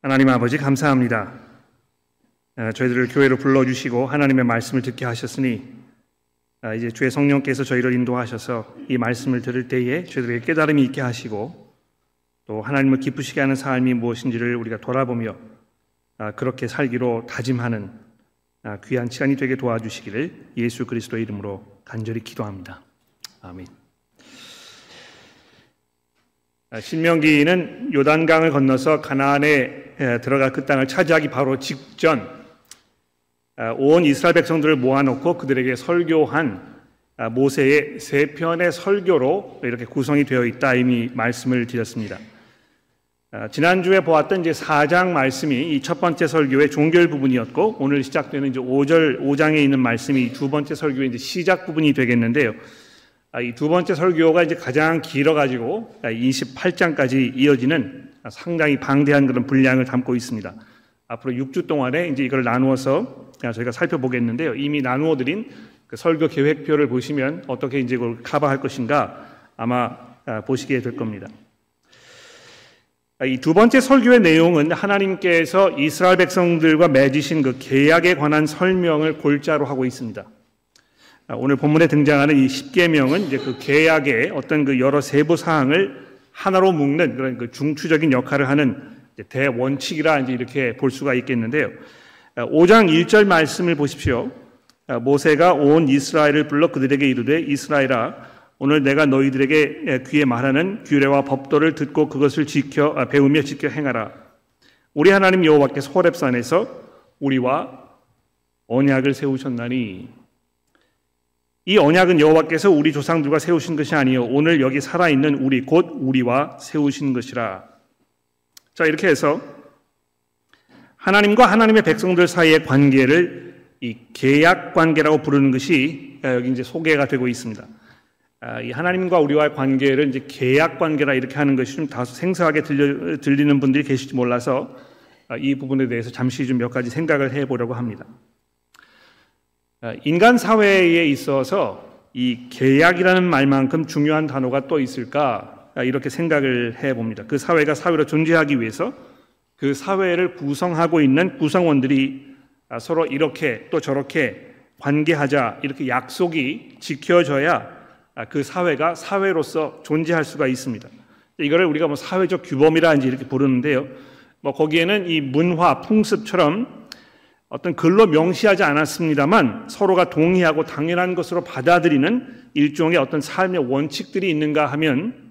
하나님 아버지 감사합니다. 아, 저희들을 교회로 불러주시고 하나님의 말씀을 듣게 하셨으니 아, 이제 주의 성령께서 저희를 인도하셔서 이 말씀을 들을 때에 저희들에게 깨달음이 있게 하시고 또 하나님을 기쁘시게 하는 삶이 무엇인지를 우리가 돌아보며 아, 그렇게 살기로 다짐하는 귀한 시간이 되게 도와주시기를 예수 그리스도의 이름으로 간절히 기도합니다. 아멘. 신명기는 요단강을 건너서 가나안에 들어가 그 땅을 차지하기 바로 직전 온 이스라엘 백성들을 모아놓고 그들에게 설교한 모세의 세 편의 설교로 이렇게 구성이 되어 있다 이미 말씀을 드렸습니다. 지난주에 보았던 이제 4장 말씀이 이 첫 번째 설교의 종결 부분이었고 오늘 시작되는 이제 5절 5장에 있는 말씀이 두 번째 설교의 이제 시작 부분이 되겠는데요. 아, 이두 번째 설교가 이제 가장 길어가지고 28장까지 이어지는 상당히 방대한 그런 분량을 담고 있습니다. 앞으로 6주 동안에 이제 이걸 나누어서 저희가 살펴보겠는데요. 이미 나누어 드린 그 설교 계획표를 보시면 어떻게 이제 그걸 커버할 것인가 아마 아, 보시게 될 겁니다. 아, 이두 번째 설교의 내용은 하나님께서 이스라엘 백성들과 맺으신 그 계약에 관한 설명을 골자로 하고 있습니다. 아, 오늘 본문에 등장하는 이 십계명은 이제 그 계약의 어떤 그 여러 세부 사항을 하나로 묶는 그런 그 중추적인 역할을 하는 대원칙이라 이제 이렇게 볼 수가 있겠는데요. 5장 아, 1절 말씀을 보십시오. 아, 모세가 온 이스라엘을 불러 그들에게 이르되 이스라엘아 오늘 내가 너희들에게 귀에 말하는 규례와 법도를 듣고 그것을 지켜 배우며 지켜 행하라. 우리 하나님 여호와께서 호렙산에서 우리와 언약을 세우셨나니 이 언약은 여호와께서 우리 조상들과 세우신 것이 아니요 오늘 여기 살아 있는 우리 곧 우리와 세우신 것이라. 자 이렇게 해서 하나님과 하나님의 백성들 사이의 관계를 이 계약 관계라고 부르는 것이 여기 이제 소개가 되고 있습니다. 아, 이 하나님과 우리와의 관계를 이제 계약 관계라 이렇게 하는 것이 좀 다소 생소하게 들려, 들리는 분들이 계실지 몰라서 아, 이 부분에 대해서 잠시 좀 몇 가지 생각을 해보려고 합니다. 아, 인간 사회에 있어서 이 계약이라는 말만큼 중요한 단어가 또 있을까 아, 이렇게 생각을 해 봅니다. 그 사회가 사회로 존재하기 위해서 그 사회를 구성하고 있는 구성원들이 아, 서로 이렇게 또 저렇게 관계하자 이렇게 약속이 지켜져야 그 사회가 사회로서 존재할 수가 있습니다. 이거를 우리가 뭐 사회적 규범이라 이렇게 부르는데요. 뭐 거기에는 이 문화, 풍습처럼 어떤 글로 명시하지 않았습니다만 서로가 동의하고 당연한 것으로 받아들이는 일종의 어떤 삶의 원칙들이 있는가 하면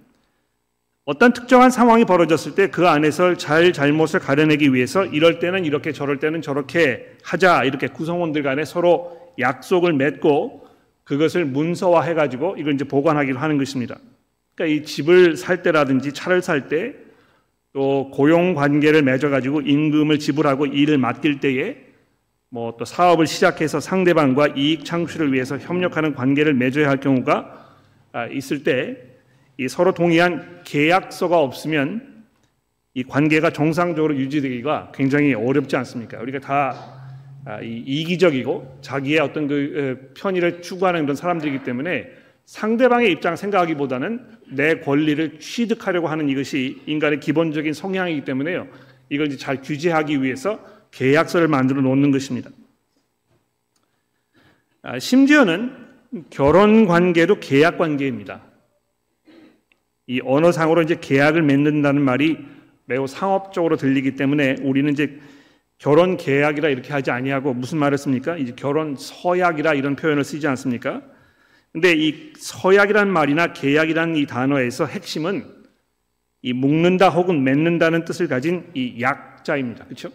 어떤 특정한 상황이 벌어졌을 때 그 안에서 잘 잘못을 가려내기 위해서 이럴 때는 이렇게 저럴 때는 저렇게 하자 이렇게 구성원들 간에 서로 약속을 맺고 그것을 문서화해 가지고 이걸 이제 보관하기로 하는 것입니다. 그러니까 이 집을 살 때라든지 차를 살 때 또 고용 관계를 맺어 가지고 임금을 지불하고 일을 맡길 때에 뭐 또 사업을 시작해서 상대방과 이익 창출을 위해서 협력하는 관계를 맺어야 할 경우가 아, 있을 때 이 서로 동의한 계약서가 없으면 이 관계가 정상적으로 유지되기가 굉장히 어렵지 않습니까? 우리가 다 아, 이기적이고 자기의 어떤 그 편의를 추구하는 그런 사람들이기 때문에 상대방의 입장 생각하기보다는 내 권리를 취득하려고 하는 이것이 인간의 기본적인 성향이기 때문에요. 이걸 잘 규제하기 위해서 계약서를 만들어 놓는 것입니다. 아, 심지어는 결혼 관계도 계약 관계입니다. 이 언어상으로 이제 계약을 맺는다는 말이 매우 상업적으로 들리기 때문에 우리는 이제 결혼 계약이라 이렇게 하지 아니하고 무슨 말을 씁니까? 이제 결혼 서약이라 이런 표현을 쓰지 않습니까? 근데 이 서약이란 말이나 계약이라는 이 단어에서 핵심은 이 묶는다 혹은 맺는다는 뜻을 가진 이 약자입니다. 그렇죠?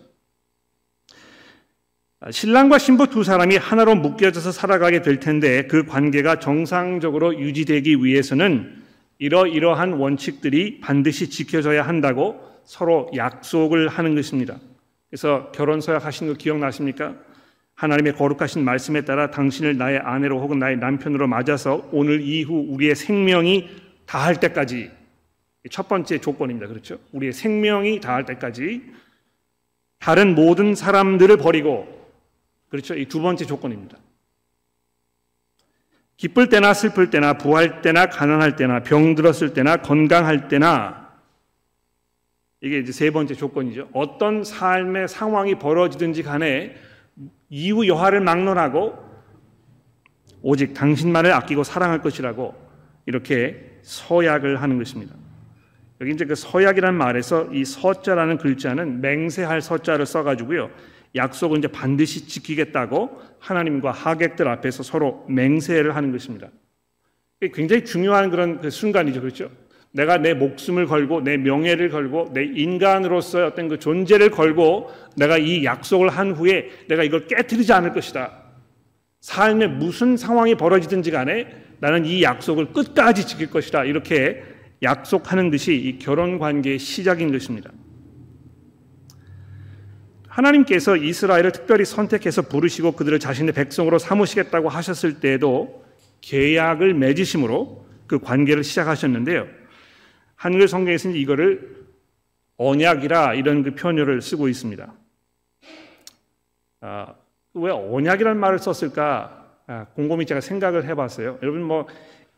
신랑과 신부 두 사람이 하나로 묶여져서 살아가게 될 텐데 그 관계가 정상적으로 유지되기 위해서는 이러이러한 원칙들이 반드시 지켜져야 한다고 서로 약속을 하는 것입니다. 그래서 결혼 서약 하신 거 기억나십니까? 하나님의 거룩하신 말씀에 따라 당신을 나의 아내로 혹은 나의 남편으로 맞아서 오늘 이후 우리의 생명이 다할 때까지 첫 번째 조건입니다. 그렇죠? 우리의 생명이 다할 때까지 다른 모든 사람들을 버리고 그렇죠. 이 두 번째 조건입니다. 기쁠 때나 슬플 때나 부할 때나 가난할 때나 병들었을 때나 건강할 때나 이게 이제 세 번째 조건이죠. 어떤 삶의 상황이 벌어지든지 간에 이후 여하를 막론하고 오직 당신만을 아끼고 사랑할 것이라고 이렇게 서약을 하는 것입니다. 여기 이제 그 서약이라는 말에서 이 서자라는 글자는 맹세할 서자를 써가지고요. 약속을 이제 반드시 지키겠다고 하나님과 하객들 앞에서 서로 맹세를 하는 것입니다. 굉장히 중요한 그런 그 순간이죠. 그렇죠? 내가 내 목숨을 걸고 내 명예를 걸고 내 인간으로서의 어떤 그 존재를 걸고 내가 이 약속을 한 후에 내가 이걸 깨뜨리지 않을 것이다. 삶에 무슨 상황이 벌어지든지 간에 나는 이 약속을 끝까지 지킬 것이다. 이렇게 약속하는 듯이 이 결혼 관계의 시작인 것입니다. 하나님께서 이스라엘을 특별히 선택해서 부르시고 그들을 자신의 백성으로 삼으시겠다고 하셨을 때에도 계약을 맺으심으로 그 관계를 시작하셨는데요. 한글 성경에서는 이거를 언약이라 이런 그 표현을 쓰고 있습니다. 아, 왜 언약이라는 말을 썼을까? 아, 곰곰이 제가 생각을 해봤어요. 여러분 뭐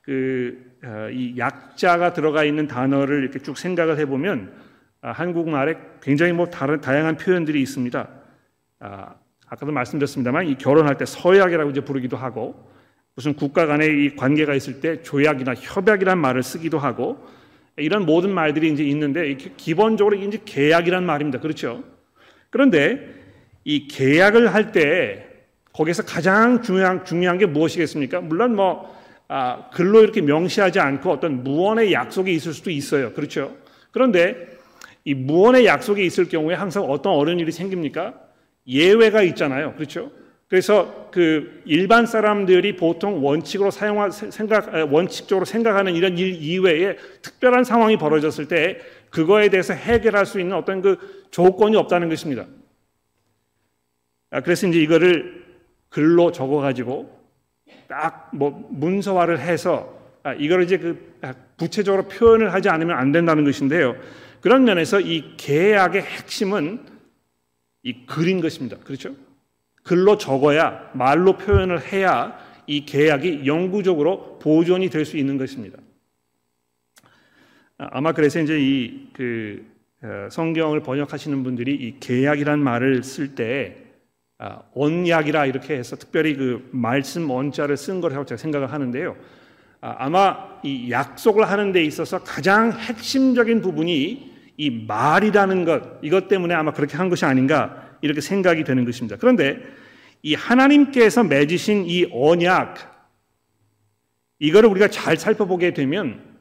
그이 아, 약자가 들어가 있는 단어를 이렇게 쭉 생각을 해보면 아, 한국말에 굉장히 뭐 다른 다양한 표현들이 있습니다. 아, 아까도 말씀드렸습니다만 이 결혼할 때 서약이라고 이제 부르기도 하고 무슨 국가 간의 이 관계가 있을 때 조약이나 협약이란 말을 쓰기도 하고 이런 모든 말들이 이제 있는데 기본적으로 이제 계약이란 말입니다. 그렇죠? 그런데 이 계약을 할 때 거기서 가장 중요한 중요한 게 무엇이겠습니까? 물론 뭐 아, 글로 이렇게 명시하지 않고 어떤 무언의 약속이 있을 수도 있어요. 그렇죠? 그런데 이 무언의 약속이 있을 경우에 항상 어떤 어려운 일이 생깁니까? 예외가 있잖아요. 그렇죠? 그래서 그 일반 사람들이 보통 원칙으로 사용할 생각 원칙적으로 생각하는 이런 일 이외에 특별한 상황이 벌어졌을 때 그거에 대해서 해결할 수 있는 어떤 그 조건이 없다는 것입니다. 아, 그래서 이제 이거를 글로 적어 가지고 딱 뭐 문서화를 해서 아, 이걸 이제 그 구체적으로 표현을 하지 않으면 안 된다는 것인데요. 그런 면에서 이 계약의 핵심은 이 글인 것입니다. 그렇죠? 글로 적어야 말로 표현을 해야 이 계약이 영구적으로 보존이 될 수 있는 것입니다. 아, 아마 그래서 이제 이그 어, 성경을 번역하시는 분들이 이 계약이란 말을 쓸때 아, 언약이라 이렇게 해서 특별히 그 말씀 원자를 쓴 거라고 제가 생각을 하는데요. 아, 아마 이 약속을 하는 데 있어서 가장 핵심적인 부분이 이 말이라는 것 이것 때문에 아마 그렇게 한 것이 아닌가 이렇게 생각이 되는 것입니다. 그런데 이 하나님께서 맺으신 이 언약, 이거를 우리가 잘 살펴보게 되면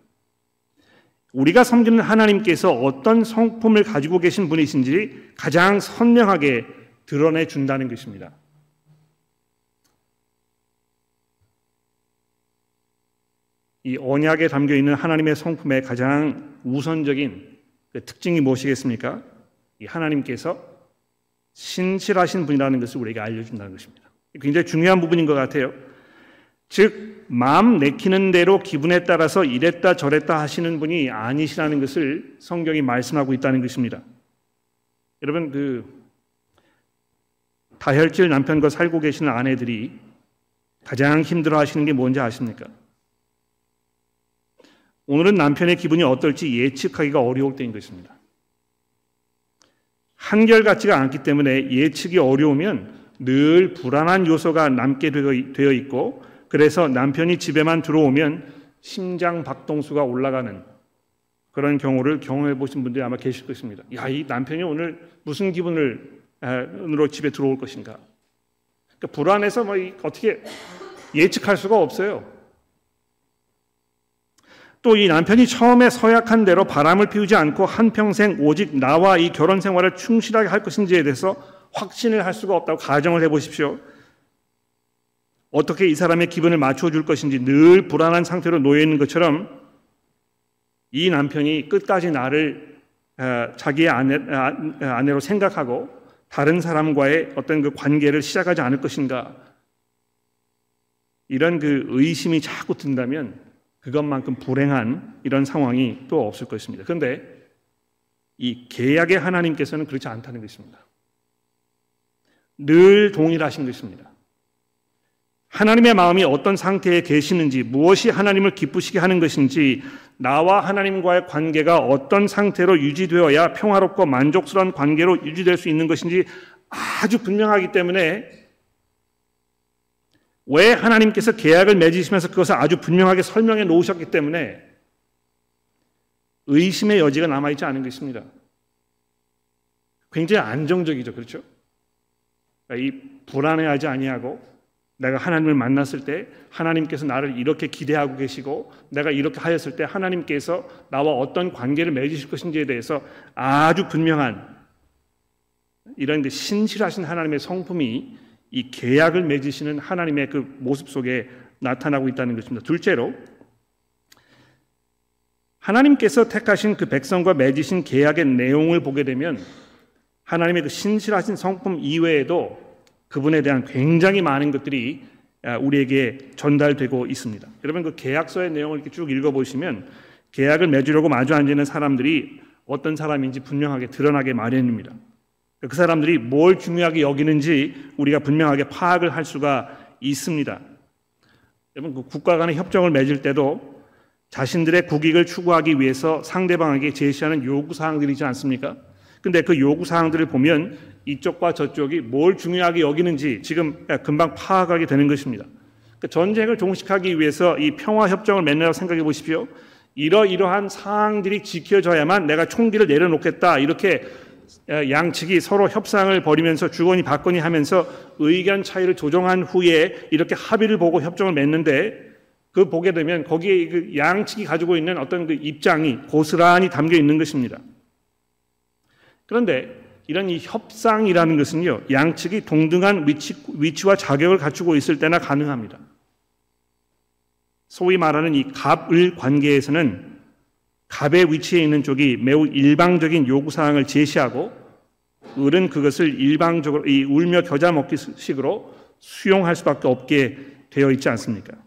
우리가 섬기는 하나님께서 어떤 성품을 가지고 계신 분이신지 가장 선명하게 드러내 준다는 것입니다. 이 언약에 담겨 있는 하나님의 성품의 가장 우선적인 그 특징이 무엇이겠습니까? 이 하나님께서 신실하신 분이라는 것을 우리에게 알려준다는 것입니다. 굉장히 중요한 부분인 것 같아요. 즉, 마음 내키는 대로 기분에 따라서 이랬다 저랬다 하시는 분이 아니시라는 것을 성경이 말씀하고 있다는 것입니다. 여러분, 그, 다혈질 남편과 살고 계시는 아내들이 가장 힘들어 하시는 게 뭔지 아십니까? 오늘은 남편의 기분이 어떨지 예측하기가 어려울 때인 것입니다. 한결같지가 않기 때문에 예측이 어려우면 늘 불안한 요소가 남게 되어 있고 그래서 남편이 집에만 들어오면 심장 박동수가 올라가는 그런 경우를 경험해 보신 분들이 아마 계실 것입니다. 야, 이 남편이 오늘 무슨 기분을 으로 집에 들어올 것인가? 그러니까 불안해서 뭐 어떻게 예측할 수가 없어요. 또 이 남편이 처음에 서약한 대로 바람을 피우지 않고 한평생 오직 나와 이 결혼 생활을 충실하게 할 것인지에 대해서 확신을 할 수가 없다고 가정을 해 보십시오. 어떻게 이 사람의 기분을 맞춰 줄 것인지 늘 불안한 상태로 놓여 있는 것처럼 이 남편이 끝까지 나를 자기의 아내, 아, 아내로 생각하고 다른 사람과의 어떤 그 관계를 시작하지 않을 것인가 이런 그 의심이 자꾸 든다면 그것만큼 불행한 이런 상황이 또 없을 것입니다. 그런데 이 계약의 하나님께서는 그렇지 않다는 것입니다. 늘 동일하신 것입니다. 하나님의 마음이 어떤 상태에 계시는지, 무엇이 하나님을 기쁘시게 하는 것인지, 나와 하나님과의 관계가 어떤 상태로 유지되어야 평화롭고 만족스러운 관계로 유지될 수 있는 것인지 아주 분명하기 때문에 왜 하나님께서 계약을 맺으시면서 그것을 아주 분명하게 설명해 놓으셨기 때문에 의심의 여지가 남아있지 않은 것입니다. 굉장히 안정적이죠. 그렇죠? 이 불안해하지 아니하고 내가 하나님을 만났을 때 하나님께서 나를 이렇게 기대하고 계시고 내가 이렇게 하였을 때 하나님께서 나와 어떤 관계를 맺으실 것인지에 대해서 아주 분명한 이런 그 신실하신 하나님의 성품이 이 계약을 맺으시는 하나님의 그 모습 속에 나타나고 있다는 것입니다. 둘째로 하나님께서 택하신 그 백성과 맺으신 계약의 내용을 보게 되면 하나님의 그 신실하신 성품 이외에도 그분에 대한 굉장히 많은 것들이 아, 우리에게 전달되고 있습니다. 여러분 그 계약서의 내용을 이렇게 쭉 읽어보시면 계약을 맺으려고 마주 앉는 사람들이 어떤 사람인지 분명하게 드러나게 마련입니다. 그 사람들이 뭘 중요하게 여기는지 우리가 분명하게 파악을 할 수가 있습니다. 여러분 그 국가 간의 협정을 맺을 때도 자신들의 국익을 추구하기 위해서 상대방에게 제시하는 요구 사항들이지 않습니까? 근데 그 요구 사항들을 보면 이쪽과 저쪽이 뭘 중요하게 여기는지 지금 금방 파악하게 되는 것입니다. 그 전쟁을 종식하기 위해서 이 평화 협정을 맺는다고 생각해 보십시오. 이러이러한 사항들이 지켜져야만 내가 총기를 내려놓겠다 이렇게 양측이 서로 협상을 벌이면서 주거니 받거니 하면서 의견 차이를 조정한 후에 이렇게 합의를 보고 협정을 맺는데 그 보게 되면 거기에 그 양측이 가지고 있는 어떤 그 입장이 고스란히 담겨 있는 것입니다. 그런데 이런 이 협상이라는 것은요, 양측이 동등한 위치, 위치와 자격을 갖추고 있을 때나 가능합니다. 소위 말하는 이 갑을 관계에서는 갑의 위치에 있는 쪽이 매우 일방적인 요구사항을 제시하고 을은 그것을 일방적으로 이 울며 겨자 먹기 식으로 수용할 수밖에 없게 되어 있지 않습니까?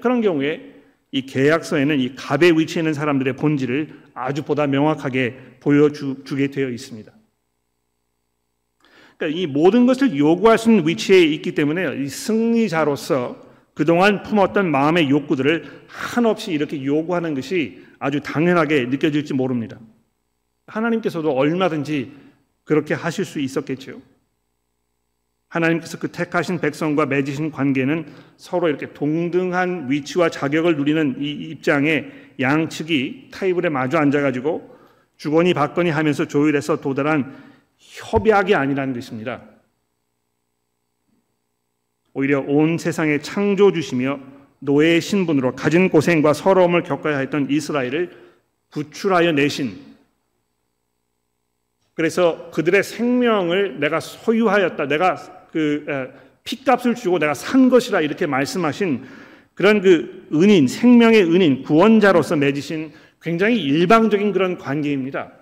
그런 경우에 이 계약서에는 이 갑의 위치에 있는 사람들의 본질을 아주 보다 명확하게 보여주게 되어 있습니다. 그러니까 이 모든 것을 요구할 수 있는 위치에 있기 때문에 이 승리자로서 그동안 품었던 마음의 욕구들을 한없이 이렇게 요구하는 것이 아주 당연하게 느껴질지 모릅니다. 하나님께서도 얼마든지 그렇게 하실 수 있었겠죠. 하나님께서 그 택하신 백성과 맺으신 관계는 서로 이렇게 동등한 위치와 자격을 누리는 이 입장에 양측이 타이블에 마주 앉아가지고 주거니 받거니 하면서 조율해서 도달한 협약이 아니라는 것입니다. 오히려 온 세상에 창조주시며 노예의 신분으로 가진 고생과 서러움을 겪어야 했던 이스라엘을 구출하여 내신 그래서 그들의 생명을 내가 소유하였다. 내가 그 피값을 주고 내가 산 것이라 이렇게 말씀하신 그런 그 은인, 생명의 은인, 구원자로서 맺으신 굉장히 일방적인 그런 관계입니다.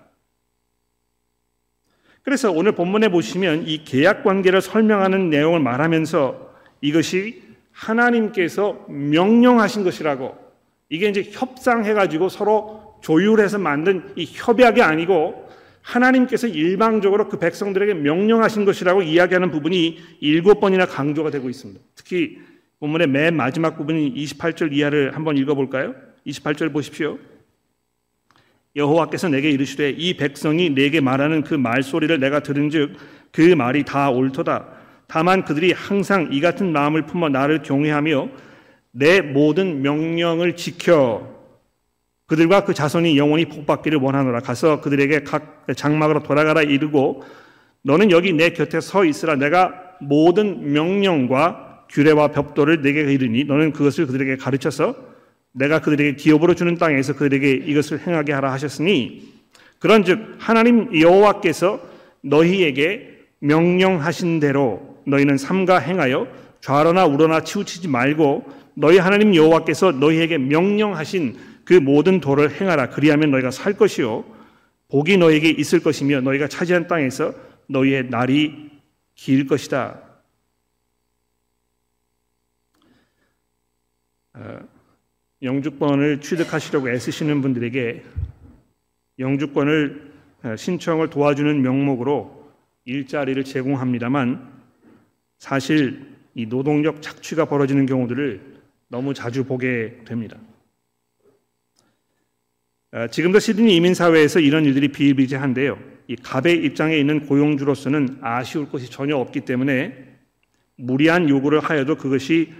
그래서 오늘 본문에 보시면 이 계약 관계를 설명하는 내용을 말하면서 이것이 하나님께서 명령하신 것이라고 이게 이제 협상해가지고 서로 조율해서 만든 이 협약이 아니고 하나님께서 일방적으로 그 백성들에게 명령하신 것이라고 이야기하는 부분이 일곱 번이나 강조가 되고 있습니다. 특히 본문의 맨 마지막 부분인 28절 이하를 한번 읽어볼까요? 28절 보십시오. 여호와께서 내게 이르시되 이 백성이 내게 말하는 그 말소리를 내가 들은즉 그 말이 다 옳도다. 다만 그들이 항상 이 같은 마음을 품어 나를 경외하며 내 모든 명령을 지켜 그들과 그 자손이 영원히 복받기를 원하노라. 가서 그들에게 각 장막으로 돌아가라 이르고 너는 여기 내 곁에 서 있으라. 내가 모든 명령과 규례와 벽도를 내게 이르니 너는 그것을 그들에게 가르쳐서 내가 그들에게 기업으로 주는 땅에서 그들에게 이것을 행하게 하라 하셨으니 그런즉 하나님 여호와께서 너희에게 명령하신 대로 너희는 삼가 행하여 좌로나 우로나 치우치지 말고 너희 하나님 여호와께서 너희에게 명령하신 그 모든 도를 행하라. 그리하면 너희가 살 것이요. 복이 너에게 있을 것이며 너희가 차지한 땅에서 너희의 날이 길 것이다. 어, 영주권을 취득하시려고 애쓰시는 분들에게 영주권을 어, 신청을 도와주는 명목으로 일자리를 제공합니다만 사실 이 노동력 착취가 벌어지는 경우들을 너무 자주 보게 됩니다. 아, 지금도 시드니 이민 사회에서 이런 일들이 비일비재한데요. 이 갑의 입장에 있는 고용주로서는 아쉬울 것이 전혀 없기 때문에 무리한 요구를 하여도 그것이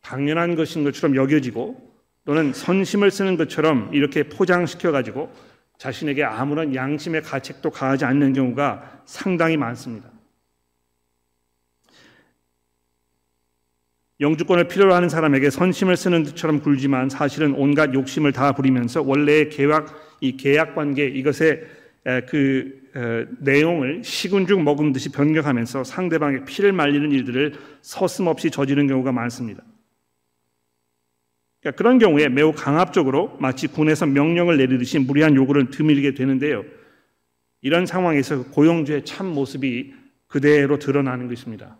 당연한 것인 것처럼 여겨지고 또는 선심을 쓰는 것처럼 이렇게 포장시켜 가지고 자신에게 아무런 양심의 가책도 가하지 않는 경우가 상당히 많습니다. 영주권을 필요로 하는 사람에게 선심을 쓰는 듯처럼 굴지만 사실은 온갖 욕심을 다 부리면서 원래의 계약 이 계약 관계 이것의 그 내용을 식은죽 먹은 듯이 변경하면서 상대방의 피를 말리는 일들을 서슴없이 저지르는 경우가 많습니다. 그러니까 그런 경우에 매우 강압적으로 마치 군에서 명령을 내리듯이 무리한 요구를 드밀게 되는데요. 이런 상황에서 고용주의 참 모습이 그대로 드러나는 것입니다.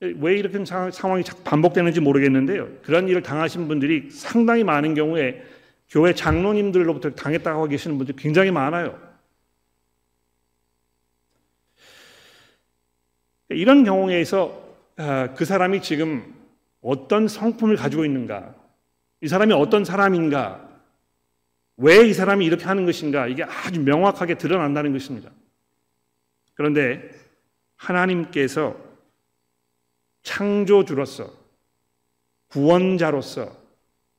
왜 이렇게 상황이 반복되는지 모르겠는데요. 그런 일을 당하신 분들이 상당히 많은 경우에 교회 장로님들로부터 당했다고 계시는 분들이 굉장히 많아요. 이런 경우에서 아, 그 사람이 지금 어떤 성품을 가지고 있는가? 이 사람이 어떤 사람인가? 왜 이 사람이 이렇게 하는 것인가? 이게 아주 명확하게 드러난다는 것입니다. 그런데 하나님께서 창조주로서 구원자로서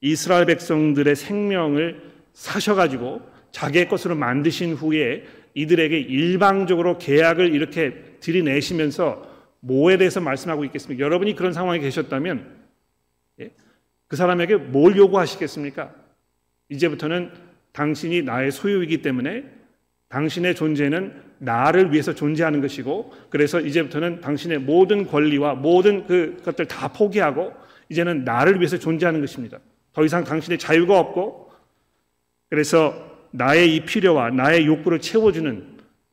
이스라엘 백성들의 생명을 사셔가지고 자기의 것으로 만드신 후에 이들에게 일방적으로 계약을 이렇게 들이내시면서 뭐에 대해서 말씀하고 있겠습니까? 여러분이 그런 상황에 계셨다면 예? 그 사람에게 뭘 요구하시겠습니까? 이제부터는 당신이 나의 소유이기 때문에 당신의 존재는 나를 위해서 존재하는 것이고 그래서 이제부터는 당신의 모든 권리와 모든 그 것들 다 포기하고 이제는 나를 위해서 존재하는 것입니다. 더 이상 당신의 자유가 없고 그래서 나의 이 필요와 나의 욕구를 채워주는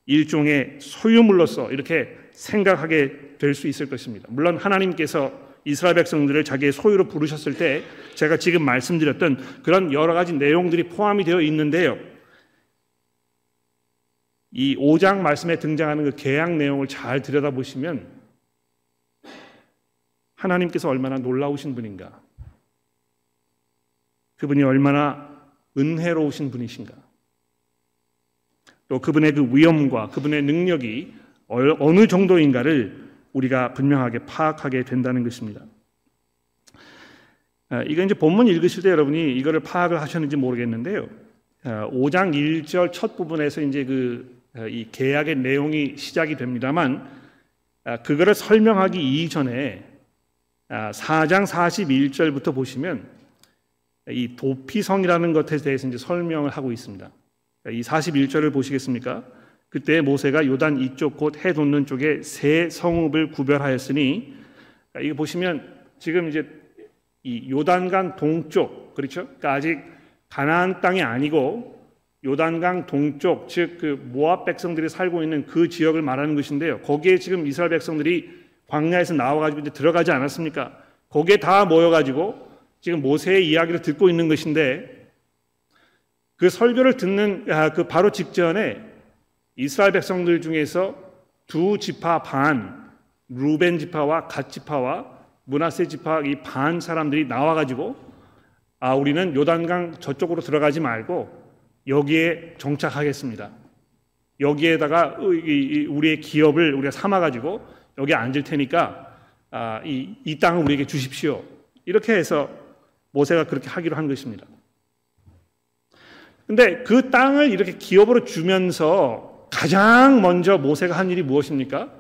일종의 소유물로서 이렇게 생각하게 될 수 있을 것입니다. 물론 하나님께서 이스라엘 백성들을 자기의 소유로 부르셨을 때 제가 지금 말씀드렸던 그런 여러 가지 내용들이 포함이 되어 있는데요. 이 5장 말씀에 등장하는 그 계약 내용을 잘 들여다보시면 하나님께서 얼마나 놀라우신 분인가. 그분이 얼마나 은혜로우신 분이신가. 또 그분의 그 위엄과 그분의 능력이 어느 정도인가를 우리가 분명하게 파악하게 된다는 것입니다. 아, 이거 이제 본문 읽으실 때 여러분이 이거를 파악을 하셨는지 모르겠는데요. 5장 아, 1절 첫 부분에서 이제 그 이 아, 계약의 내용이 시작이 됩니다만 그거를 설명하기 이전에 4장 41절부터 보시면 이 도피성이라는 것에 대해서 이제 설명을 하고 있습니다. 이 41절을 보시겠습니까? 그때 모세가 요단 이쪽 곧 해 돋는 쪽에 세 성읍을 구별하였으니 이거 보시면 지금 이제 이 요단강 동쪽 그렇죠? 그러니까 아직 가나안 땅이 아니고 요단강 동쪽 즉 그 모압 백성들이 살고 있는 그 지역을 말하는 것인데요. 거기에 지금 이스라엘 백성들이 광야에서 나와 가지고 이제 들어가지 않았습니까? 거기에 다 모여 가지고 지금 모세의 이야기를 듣고 있는 것인데 그 설교를 듣는 아, 그 바로 직전에 이스라엘 백성들 중에서 두 지파 반, 루벤 지파와 갓 지파와 문하세 지파 이 반 사람들이 나와 가지고 아 우리는 요단강 저쪽으로 들어가지 말고 여기에 정착하겠습니다. 여기에다가 우리의 기업을 우리가 삼아가지고 여기 앉을 테니까 아, 이, 이 땅을 우리에게 주십시오. 이렇게 해서 모세가 그렇게 하기로 한 것입니다. 근데 그 땅을 이렇게 기업으로 주면서 가장 먼저 모세가 한 일이 무엇입니까?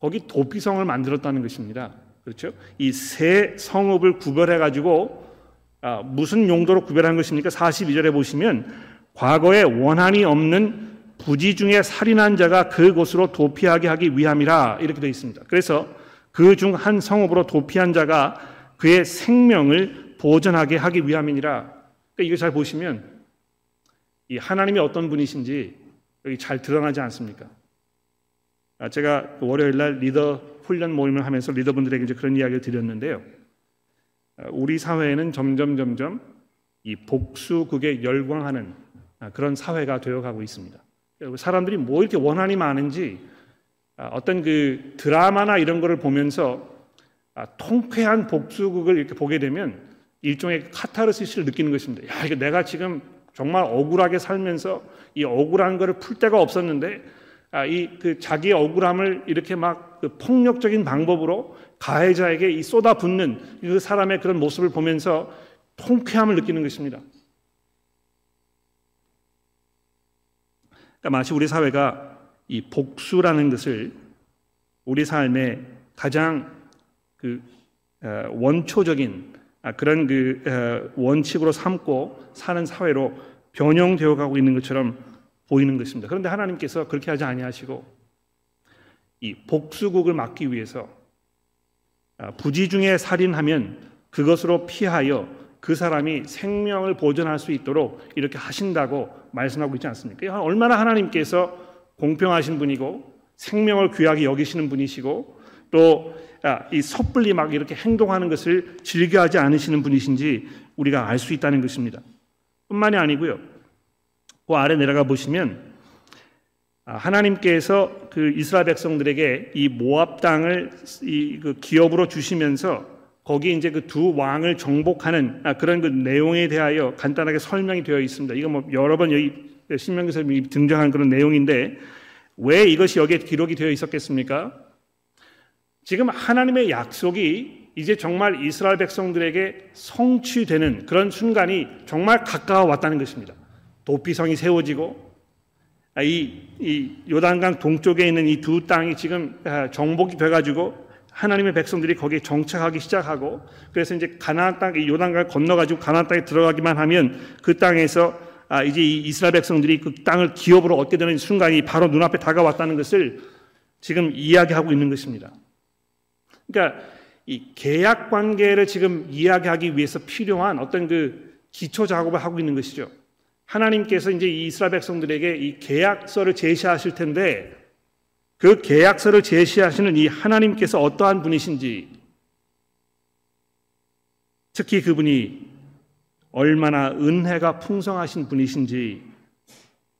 거기 도피성을 만들었다는 것입니다. 그렇죠? 이 세 성읍을 구별해 가지고 아, 무슨 용도로 구별한 것입니까? 42절에 보시면 과거에 원한이 없는 부지 중에 살인한 자가 그곳으로 도피하게 하기 위함이라 이렇게 되어 있습니다. 그래서 그 중 한 성읍으로 도피한 자가 그의 생명을 보존하게 하기 위함이니라. 그러니까 이거 잘 보시면 이 하나님이 어떤 분이신지 여기 잘 드러나지 않습니까? 아, 제가 월요일 날 리더 훈련 모임을 하면서 리더분들에게 이제 그런 이야기를 드렸는데요. 아, 우리 사회에는 점점 점점 이 복수극에 열광하는 아, 그런 사회가 되어가고 있습니다. 사람들이 뭐 이렇게 원한이 많은지 아, 어떤 그 드라마나 이런 거를 보면서 아, 통쾌한 복수극을 이렇게 보게 되면 일종의 카타르시스를 느끼는 것입니다. 야, 이거 내가 지금 정말 억울하게 살면서 이 억울한 거를 풀 데가 없었는데 아, 이 그 자기의 억울함을 이렇게 막 그 폭력적인 방법으로 가해자에게 이 쏟아붓는 그 사람의 그런 모습을 보면서 통쾌함을 느끼는 것입니다. 그러니까 마치 우리 사회가 이 복수라는 것을 우리 삶의 가장 그 어, 원초적인 아, 그런 그 어, 원칙으로 삼고 사는 사회로 변형되어 가고 있는 것처럼 보이는 것입니다. 그런데 하나님께서 그렇게 하지 아니하시고 이 복수국을 막기 위해서 아, 부지 중에 살인하면 그것으로 피하여 그 사람이 생명을 보존할 수 있도록 이렇게 하신다고 말씀하고 있지 않습니까? 얼마나 하나님께서 공평하신 분이고 생명을 귀하게 여기시는 분이시고 또이 아, 섣불리 막 이렇게 행동하는 것을 즐겨하지 않으시는 분이신지 우리가 알 수 있다는 것입니다. 뿐만이 아니고요. 그 아래 내려가 보시면 아, 하나님께서 그 이스라엘 백성들에게 이 모압 땅을 이 그 기업으로 주시면서 거기 이제 그 두 왕을 정복하는 아, 그런 그 내용에 대하여 간단하게 설명이 되어 있습니다. 이거 뭐 여러 번 여기 신명기서 등장한 그런 내용인데 왜 이것이 여기에 기록이 되어 있었겠습니까? 지금 하나님의 약속이 이제 정말 이스라엘 백성들에게 성취되는 그런 순간이 정말 가까워 왔다는 것입니다. 도피성이 세워지고 아, 이, 이 요단강 동쪽에 있는 이 두 땅이 지금 아, 정복이 돼가지고 하나님의 백성들이 거기에 정착하기 시작하고 그래서 이제 가나안 땅 요단강을 건너가지고 가나안 땅에 들어가기만 하면 그 땅에서 아, 이제 이 이스라엘 백성들이 그 땅을 기업으로 얻게 되는 순간이 바로 눈앞에 다가왔다는 것을 지금 이야기하고 있는 것입니다. 그러니까 이 계약 관계를 지금 이야기하기 위해서 필요한 어떤 그 기초 작업을 하고 있는 것이죠. 하나님께서 이제 이스라엘 백성들에게 이 계약서를 제시하실 텐데 그 계약서를 제시하시는 이 하나님께서 어떠한 분이신지 특히 그분이 얼마나 은혜가 풍성하신 분이신지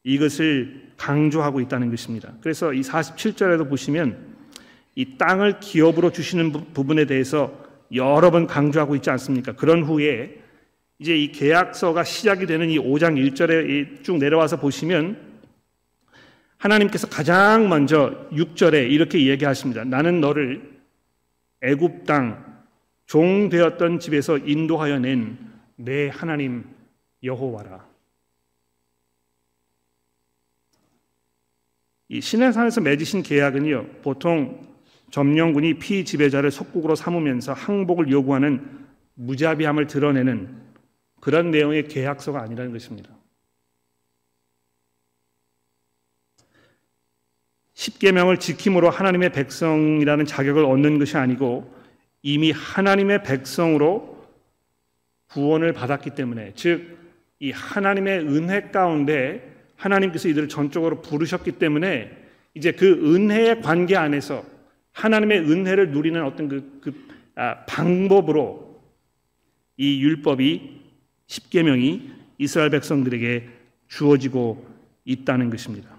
이것을 강조하고 있다는 것입니다. 그래서 이 47절에도 보시면 이 땅을 기업으로 주시는 부분에 대해서 여러 번 강조하고 있지 않습니까? 그런 후에 이제 이 계약서가 시작이 되는 이 5장 1절에 쭉 내려와서 보시면 하나님께서 가장 먼저 6절에 이렇게 얘기하십니다. 나는 너를 애굽 땅 종 되었던 집에서 인도하여 낸 내 하나님 여호와라. 이 시내산에서 맺으신 계약은요. 보통 점령군이 피지배자를 속국으로 삼으면서 항복을 요구하는 무자비함을 드러내는 그런 내용의 계약서가 아니라는 것입니다. 십계명을 지킴으로 하나님의 백성이라는 자격을 얻는 것이 아니고 이미 하나님의 백성으로 구원을 받았기 때문에 즉 이 하나님의 은혜 가운데 하나님께서 이들을 전적으로 부르셨기 때문에 이제 그 은혜의 관계 안에서 하나님의 은혜를 누리는 어떤 그, 그 아, 방법으로 이 율법이 십계명이 이스라엘 백성들에게 주어지고 있다는 것입니다.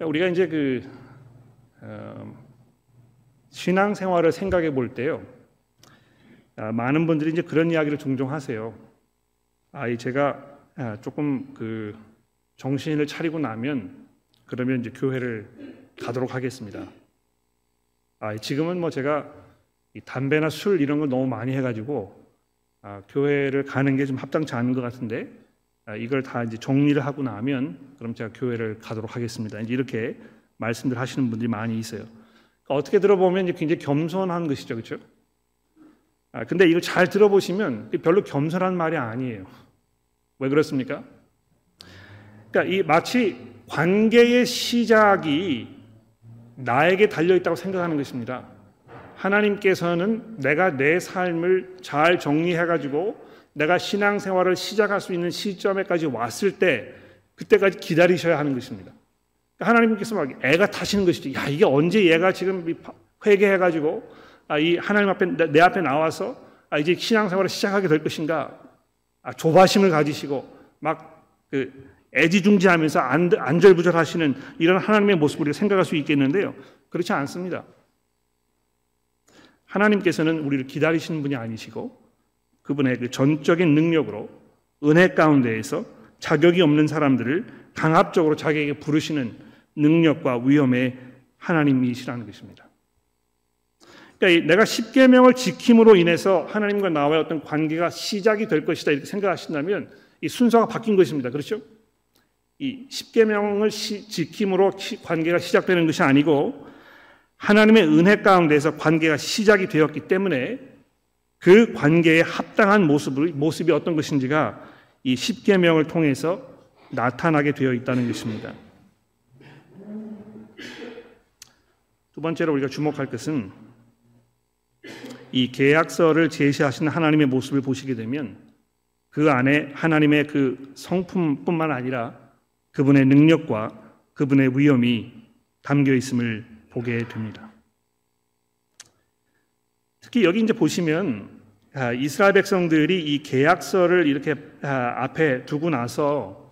우리가 이제 그 어, 신앙 생활을 생각해 볼 때요, 아, 많은 분들이 이제 그런 이야기를 종종 하세요. 아, 제가 아, 조금 그 정신을 차리고 나면 그러면 이제 교회를 가도록 하겠습니다. 아, 지금은 뭐 제가 담배나 술 이런 걸 너무 많이 해가지고 아, 교회를 가는 게 좀 합당치 않은 것 같은데 아, 이걸 다 이제 정리를 하고 나면 그럼 제가 교회를 가도록 하겠습니다. 이제 이렇게 말씀들 하시는 분들이 많이 있어요. 그러니까 어떻게 들어보면 굉장히 겸손한 것이죠, 그렇죠? 아, 근데 이걸 잘 들어보시면 별로 겸손한 말이 아니에요. 왜 그렇습니까? 그러니까 이 마치 관계의 시작이 나에게 달려 있다고 생각하는 것입니다. 하나님께서는 내가 내 삶을 잘 정리해 가지고 내가 신앙생활을 시작할 수 있는 시점에까지 왔을 때 그때까지 기다리셔야 하는 것입니다. 하나님께서 막 애가 타시는 것이죠. 야 이게 언제 얘가 지금 회개해 가지고 아, 이 하나님 앞에 내 앞에 나와서 아, 이제 신앙생활을 시작하게 될 것인가? 아, 조바심을 가지시고 막그 애지중지하면서 안절부절하시는 이런 하나님의 모습을 생각할 수 있겠는데요. 그렇지 않습니다. 하나님께서는 우리를 기다리시는 분이 아니시고 그분의 그 전적인 능력으로 은혜 가운데에서 자격이 없는 사람들을 강압적으로 자기에게 부르시는 능력과 위험의 하나님이시라는 것입니다. 그러니까 내가 십계명을 지킴으로 인해서 하나님과 나와의 어떤 관계가 시작이 될 것이다 이렇게 생각하신다면 이 순서가 바뀐 것입니다. 그렇죠? 이 십계명을 지킴으로 관계가 시작되는 것이 아니고 하나님의 은혜 가운데서 관계가 시작이 되었기 때문에 그 관계에 합당한 모습을, 모습이 어떤 것인지가 이 십계명을 통해서 나타나게 되어 있다는 것입니다. 두 번째로 우리가 주목할 것은 이 계약서를 제시하신 하나님의 모습을 보시게 되면 그 안에 하나님의 그 성품뿐만 아니라 그분의 능력과 그분의 위엄이 담겨 있음을 보게 됩니다. 특히 여기 이제 보시면 아, 이스라엘 백성들이 이 계약서를 이렇게 아, 앞에 두고 나서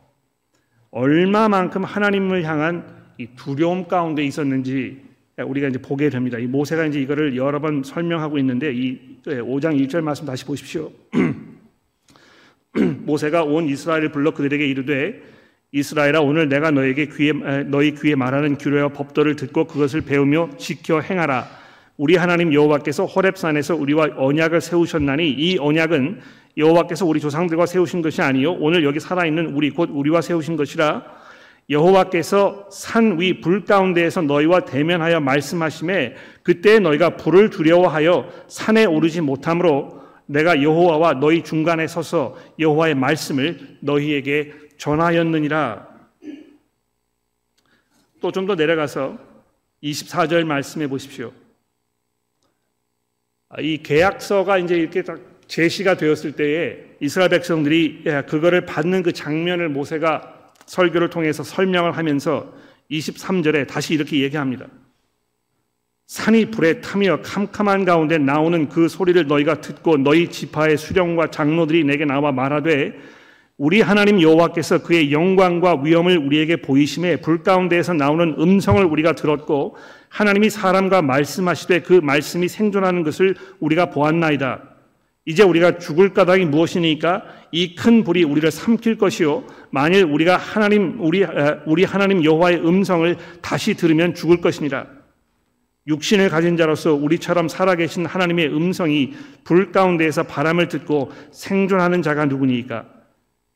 얼마만큼 하나님을 향한 이 두려움 가운데 있었는지 우리가 이제 보게 됩니다. 이 모세가 이제 이거를 여러 번 설명하고 있는데 이 5장 1절 말씀 다시 보십시오. 모세가 온 이스라엘을 불러 그들에게 이르되 이스라엘아 오늘 내가 너에게 귀에 너희 귀에 말하는 규례와 법도를 듣고 그것을 배우며 지켜 행하라. 우리 하나님 여호와께서 호렙산에서 우리와 언약을 세우셨나니 이 언약은 여호와께서 우리 조상들과 세우신 것이 아니요 오늘 여기 살아 있는 우리 곧 우리와 세우신 것이라 여호와께서 산 위 불 가운데에서 너희와 대면하여 말씀하심에 그때 너희가 불을 두려워하여 산에 오르지 못하므로 내가 여호와와 너희 중간에 서서 여호와의 말씀을 너희에게 전하였느니라. 또 좀 더 내려가서 24절 말씀해 보십시오. 아, 이 계약서가 이제 이렇게 딱 제시가 되었을 때에 이스라엘 백성들이 예, 그거를 받는 그 장면을 모세가 설교를 통해서 설명을 하면서 23절에 다시 이렇게 얘기합니다. 산이 불에 타며 캄캄한 가운데 나오는 그 소리를 너희가 듣고 너희 지파의 수령과 장로들이 내게 나와 말하되 우리 하나님 여호와께서 그의 영광과 위엄을 우리에게 보이심에 불 가운데에서 나오는 음성을 우리가 들었고 하나님이 사람과 말씀하시되 그 말씀이 생존하는 것을 우리가 보았나이다. 이제 우리가 죽을 까닭이 무엇이니까 이 큰 불이 우리를 삼킬 것이요 만일 우리가 하나님 우리 우리 하나님 여호와의 음성을 다시 들으면 죽을 것이니라. 육신을 가진 자로서 우리처럼 살아계신 하나님의 음성이 불 가운데에서 바람을 듣고 생존하는 자가 누구니까?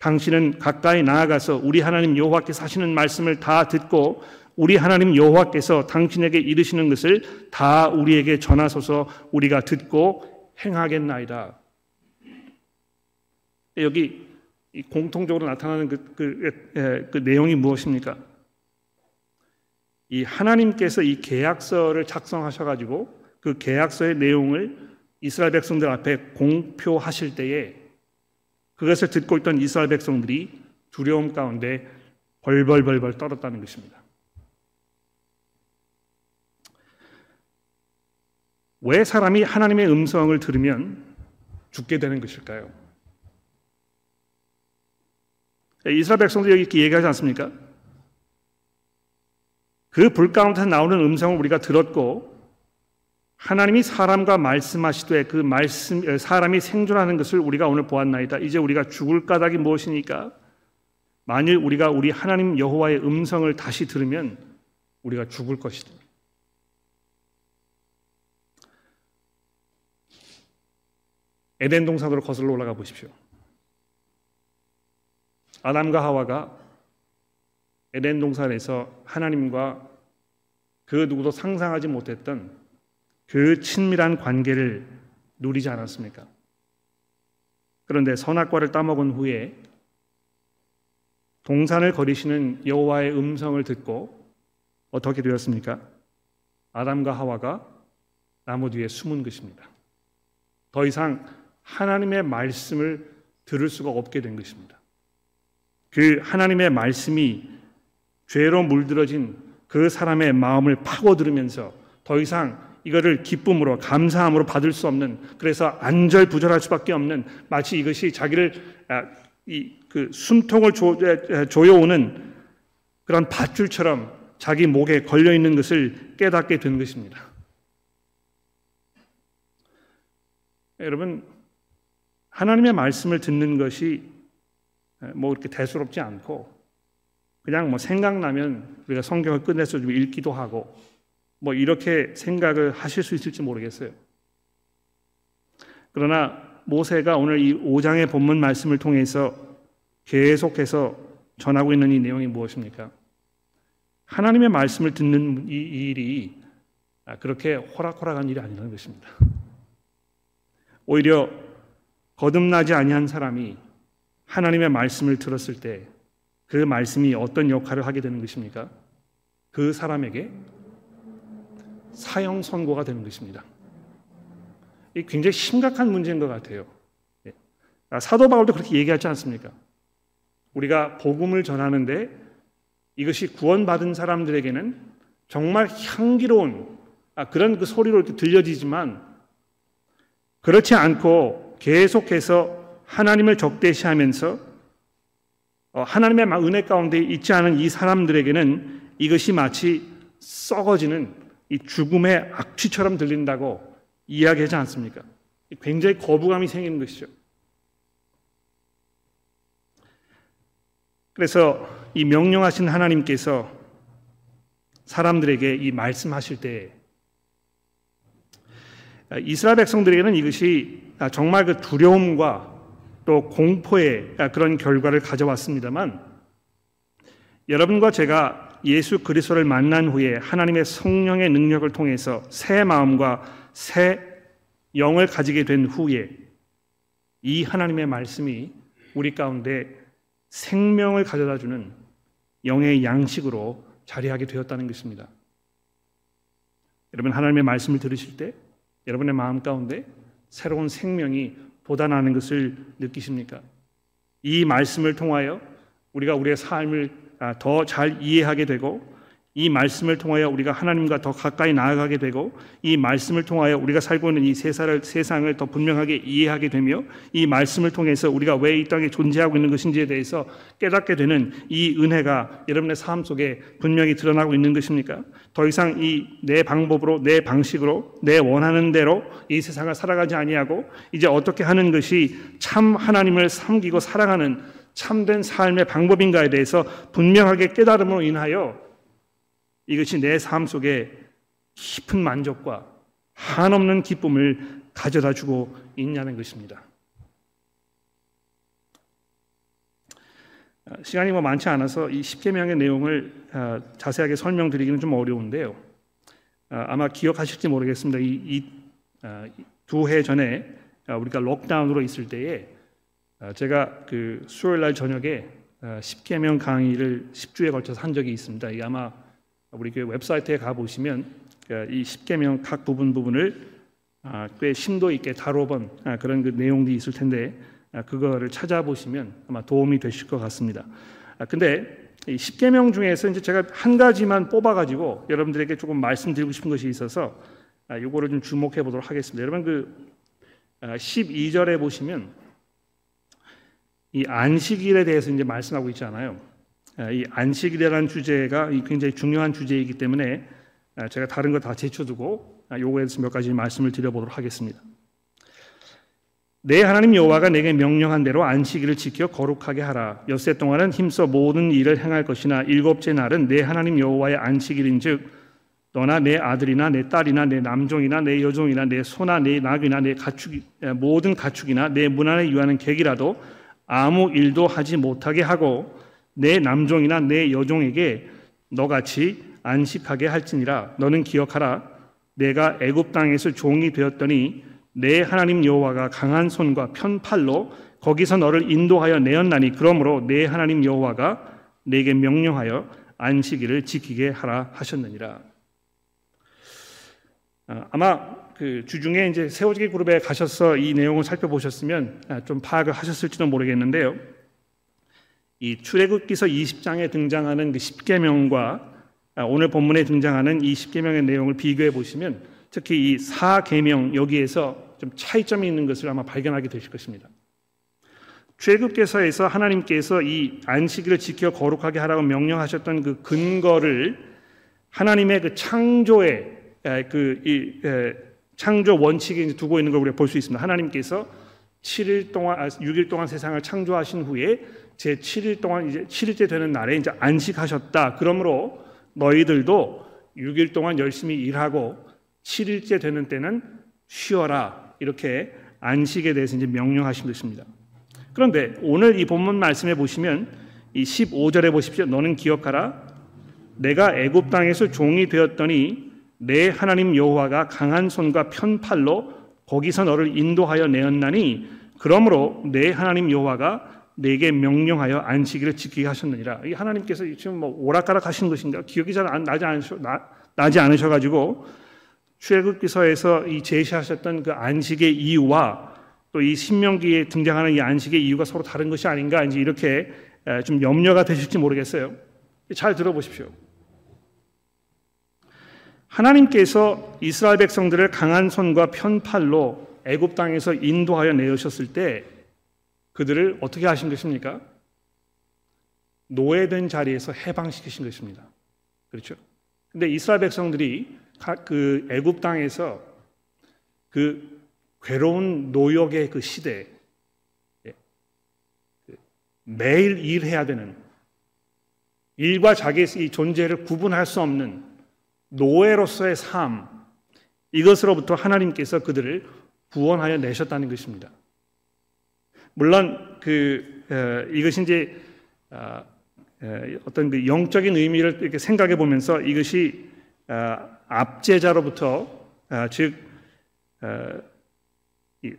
당신은 가까이 나아가서 우리 하나님 여호와께서 하시는 말씀을 다 듣고 우리 하나님 여호와께서 당신에게 이르시는 것을 다 우리에게 전하소서 우리가 듣고 행하겠나이다. 여기 공통적으로 나타나는 그, 그, 그 내용이 무엇입니까? 이 하나님께서 이 계약서를 작성하셔가지고 그 계약서의 내용을 이스라엘 백성들 앞에 공표하실 때에 그것을 듣고 있던 이스라엘 백성들이 두려움 가운데 벌벌벌벌 떨었다는 것입니다. 왜 사람이 하나님의 음성을 들으면 죽게 되는 것일까요? 이스라엘 백성들이 여기 이렇게 얘기하지 않습니까? 그 불 가운데서 나오는 음성을 우리가 들었고 하나님이 사람과 말씀하시되 그 말씀 사람이 생존하는 것을 우리가 오늘 보았나이다. 이제 우리가 죽을 까닭이 무엇이니까? 만일 우리가 우리 하나님 여호와의 음성을 다시 들으면 우리가 죽을 것이다. 에덴 동산으로 거슬러 올라가 보십시오. 아담과 하와가 에덴 동산에서 하나님과 그 누구도 상상하지 못했던 그 친밀한 관계를 누리지 않았습니까? 그런데 선악과를 따먹은 후에 동산을 거리시는 여호와의 음성을 듣고 어떻게 되었습니까? 아담과 하와가 나무 뒤에 숨은 것입니다. 더 이상 하나님의 말씀을 들을 수가 없게 된 것입니다. 그 하나님의 말씀이 죄로 물들어진 그 사람의 마음을 파고들으면서 더 이상 이거를 기쁨으로 감사함으로 받을 수 없는 그래서 안절부절할 수밖에 없는 마치 이것이 자기를 아, 이그 숨통을 조, 조여오는 그런 밧줄처럼 자기 목에 걸려 있는 것을 깨닫게 된 것입니다. 여러분 하나님의 말씀을 듣는 것이 뭐 이렇게 대수롭지 않고 그냥 뭐 생각나면 우리가 성경을 끝내서 좀 읽기도 하고 뭐 이렇게 생각을 하실 수 있을지 모르겠어요. 그러나 모세가 오늘 이 5장의 본문 말씀을 통해서 계속해서 전하고 있는 이 내용이 무엇입니까? 하나님의 말씀을 듣는 이 일이 그렇게 호락호락한 일이 아니라는 것입니다. 오히려 거듭나지 아니한 사람이 하나님의 말씀을 들었을 때 그 말씀이 어떤 역할을 하게 되는 것입니까? 그 사람에게 사형 선고가 되는 것입니다. 이 굉장히 심각한 문제인 것 같아요. 예. 아, 사도 바울도 그렇게 얘기하지 않습니까? 우리가 복음을 전하는데 이것이 구원받은 사람들에게는 정말 향기로운 아, 그런 그 소리로 이렇게 들려지지만 그렇지 않고 계속해서 하나님을 적대시하면서 어, 하나님의 은혜 가운데 있지 않은 이 사람들에게는 이것이 마치 썩어지는 이 죽음의 악취처럼 들린다고 이야기하지 않습니까? 굉장히 거부감이 생기는 것이죠. 그래서 이 명령하신 하나님께서 사람들에게 이 말씀하실 때 이스라엘 백성들에게는 이것이 정말 그 두려움과 또 공포의 그런 결과를 가져왔습니다만 여러분과 제가 예수 그리스도를 만난 후에 하나님의 성령의 능력을 통해서 새 마음과 새 영을 가지게 된 후에 이 하나님의 말씀이 우리 가운데 생명을 가져다 주는 영의 양식으로 자리하게 되었다는 것입니다. 여러분 하나님의 말씀을 들으실 때 여러분의 마음 가운데 새로운 생명이 돋아나는 것을 느끼십니까? 이 말씀을 통하여 우리가 우리의 삶을 아, 더 잘 이해하게 되고 이 말씀을 통하여 우리가 하나님과 더 가까이 나아가게 되고 이 말씀을 통하여 우리가 살고 있는 이 세상을, 세상을 더 분명하게 이해하게 되며 이 말씀을 통해서 우리가 왜 이 땅에 존재하고 있는 것인지에 대해서 깨닫게 되는 이 은혜가 여러분의 삶 속에 분명히 드러나고 있는 것입니까? 더 이상 이 내 방법으로 내 방식으로 내 원하는 대로 이 세상을 살아가지 아니하고 이제 어떻게 하는 것이 참 하나님을 섬기고 살아가는 참된 삶의 방법인가에 대해서 분명하게 깨달음으로 인하여 이것이 내 삶 속에 깊은 만족과 한없는 기쁨을 가져다 주고 있냐는 것입니다. 아, 시간이 뭐 많지 않아서 이 십계명의 내용을 아, 자세하게 설명드리기는 좀 어려운데요. 아, 아마 기억하실지 모르겠습니다. 이두 해 전에 우리가 록다운으로 있을 때에 제가 그 수요일 날 저녁에 십계명 강의를 10주에 걸쳐서 한 적이 있습니다. 이 아마 우리 교회 웹사이트에 가 보시면 그이 십계명 각 부분 부분을 아, 꽤 심도 있게 다뤄본 아, 그런 그 내용들이 있을 텐데 아, 그거를 찾아보시면 아마 도움이 되실 것 같습니다. 근데 이 십계명 중에서 이제 제가 한 가지만 뽑아가지고 여러분들에게 조금 말씀드리고 싶은 것이 있어서 이거를 좀 주목해 보도록 하겠습니다. 여러분 그 12절에 보시면 이 안식일에 대해서 이제 말씀하고 있잖아요. 아, 이 안식이라는 주제가 굉장히 중요한 주제이기 때문에 아, 제가 다른 거 다 제쳐두고 아, 요거에 대해서 몇 가지 말씀을 드려보도록 하겠습니다. 내 하나님 여호와가 내게 명령한 대로 안식일을 지켜 거룩하게 하라. 엿새 동안은 힘써 모든 일을 행할 것이나 일곱째 날은 내 하나님 여호와의 안식일인즉 너나 내 아들이나 내 딸이나 내 남종이나 내 여종이나 내 소나 내 낙이나 내 가축 모든 가축이나 내 문안에 유하는 객이라도 아무 일도 하지 못하게 하고 내 남종이나 내 여종에게 너같이 안식하게 할지니라 너는 기억하라 내가 애굽 땅에서 종이 되었더니 내 하나님 여호와가 강한 손과 편팔로 거기서 너를 인도하여 내었나니 그러므로 내 하나님 여호와가 내게 명령하여 안식일을 지키게 하라 하셨느니라. 아, 아마 그 주중에 이제 세워지기 그룹에 가셔서 이 내용을 살펴보셨으면 아, 좀 파악을 하셨을지도 모르겠는데요. 이 출애굽기서 20장에 등장하는 그 10계명과 아, 오늘 본문에 등장하는 이 10계명의 내용을 비교해 보시면 특히 이 4계명 여기에서 좀 차이점이 있는 것을 아마 발견하게 되실 것입니다. 출애굽께서에서 하나님께서 이 안식일을 지켜 거룩하게 하라고 명령하셨던 그 근거를 하나님의 그 창조의 그 이 창조 원칙에 두고 있는 걸 우리가 볼 수 있습니다. 하나님께서 7일 동안 6일 아, 동안 세상을 창조하신 후에 제 7일 동안 이제 7일째 되는 날에 이제 안식하셨다. 그러므로 너희들도 6일 동안 열심히 일하고 7일째 되는 때는 쉬어라. 이렇게 안식에 대해서 이제 명령하신 것입니다. 그런데 오늘 이 본문 말씀에 보시면 이 15절에 보십시오. 너는 기억하라. 내가 애굽 땅에서 종이 되었더니 내 하나님 여호와가 강한 손과 편팔로 거기서 너를 인도하여 내었나니 그러므로 내 하나님 여호와가 내게 명령하여 안식일을 지키게 하셨느니라. 이 하나님께서 지금 뭐 오락가락 하신 것인가 기억이 잘 나지 않으셔 나, 나지 않으셔 가지고 출애굽기서에서 이 제시하셨던 그 안식의 이유와 또 이 신명기에 등장하는 이 안식의 이유가 서로 다른 것이 아닌가 이제 이렇게 좀 염려가 되실지 모르겠어요. 잘 들어보십시오. 하나님께서 이스라엘 백성들을 강한 손과 편팔로 애굽 땅에서 인도하여 내으셨을 때 그들을 어떻게 하신 것입니까? 노예된 자리에서 해방시키신 것입니다. 그렇죠? 근데 이스라엘 백성들이 그 애굽 땅에서 그 괴로운 노역의 그 시대 예, 그 매일 일해야 되는 일과 자기의 존재를 구분할 수 없는 노예로서의 삶 이것으로부터 하나님께서 그들을 구원하여 내셨다는 것입니다. 물론 그 에, 이것이 이제 아, 에, 어떤 그 영적인 의미를 이렇게 생각해 보면서 이것이 아, 압제자로부터 아, 즉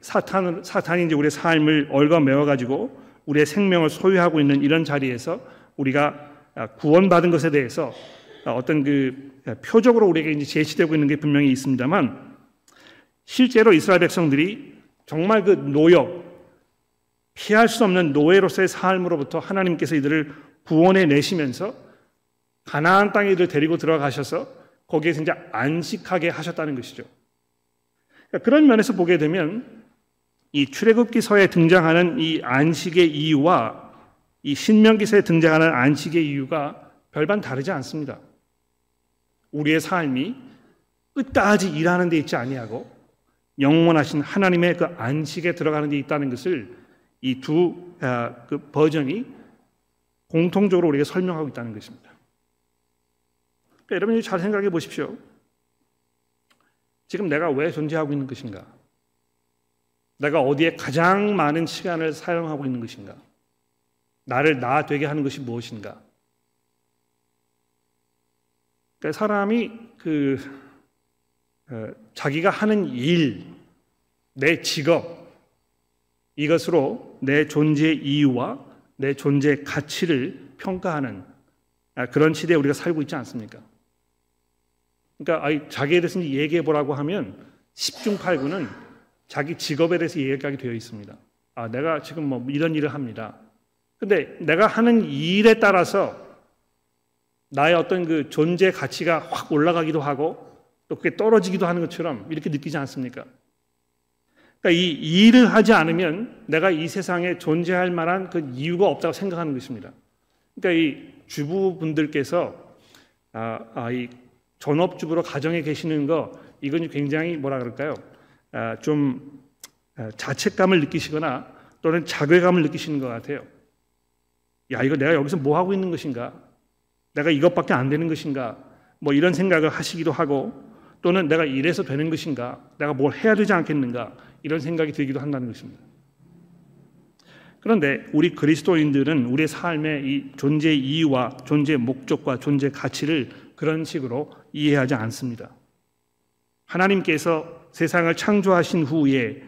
사탄 사탄이 이제 우리의 삶을 얽어매어 가지고 우리의 생명을 소유하고 있는 이런 자리에서 우리가 구원받은 것에 대해서 어떤 그 표적으로 우리에게 이제 제시되고 있는 게 분명히 있습니다만 실제로 이스라엘 백성들이 정말 그 노역 피할 수 없는 노예로서의 삶으로부터 하나님께서 이들을 구원해 내시면서 가나안 땅에 이들 데리고 들어가셔서 거기에서 이제 안식하게 하셨다는 것이죠. 그러니까 그런 면에서 보게 되면 이 출애굽기서에 등장하는 이 안식의 이유와 이 신명기서에 등장하는 안식의 이유가 별반 다르지 않습니다. 우리의 삶이 끝까지 일하는 데 있지 아니하고 영원하신 하나님의 그 안식에 들어가는 데 있다는 것을 이두 아, 그 버전이 공통적으로 우리가 설명하고 있다는 것입니다. 그러니까 여러분이 잘 생각해 보십시오. 지금 내가 왜 존재하고 있는 것인가? 내가 어디에 가장 많은 시간을 사용하고 있는 것인가? 나를 나 되게 하는 것이 무엇인가? 그러니까 사람이 그 어, 자기가 하는 일, 내 직업 이것으로 내 존재의 이유와 내 존재의 가치를 평가하는 아, 그런 시대에 우리가 살고 있지 않습니까? 그러니까 자기에 대해서 얘기해 보라고 하면 10중 8구는 자기 직업에 대해서 얘기하게 되어 있습니다. 아, 내가 지금 뭐 이런 일을 합니다. 근데 내가 하는 일에 따라서 나의 어떤 그 존재 가치가 확 올라가기도 하고 또 그게 떨어지기도 하는 것처럼 이렇게 느끼지 않습니까? 그러니까 이 일을 하지 않으면 내가 이 세상에 존재할 만한 그 이유가 없다고 생각하는 것입니다. 그러니까 이 주부분들께서 아, 아, 이 전업주부로 가정에 계시는 거 이건 굉장히 뭐라 그럴까요? 아, 좀 아, 자책감을 느끼시거나 또는 자괴감을 느끼시는 것 같아요. 야 이거 내가 여기서 뭐 하고 있는 것인가? 내가 이것밖에 안 되는 것인가? 뭐 이런 생각을 하시기도 하고 또는 내가 이래서 되는 것인가? 내가 뭘 해야 되지 않겠는가? 이런 생각이 들기도 한다는 것입니다. 그런데 우리 그리스도인들은 우리의 삶의 이 존재의 이유와 존재의 목적과 존재의 가치를 그런 식으로 이해하지 않습니다. 하나님께서 세상을 창조하신 후에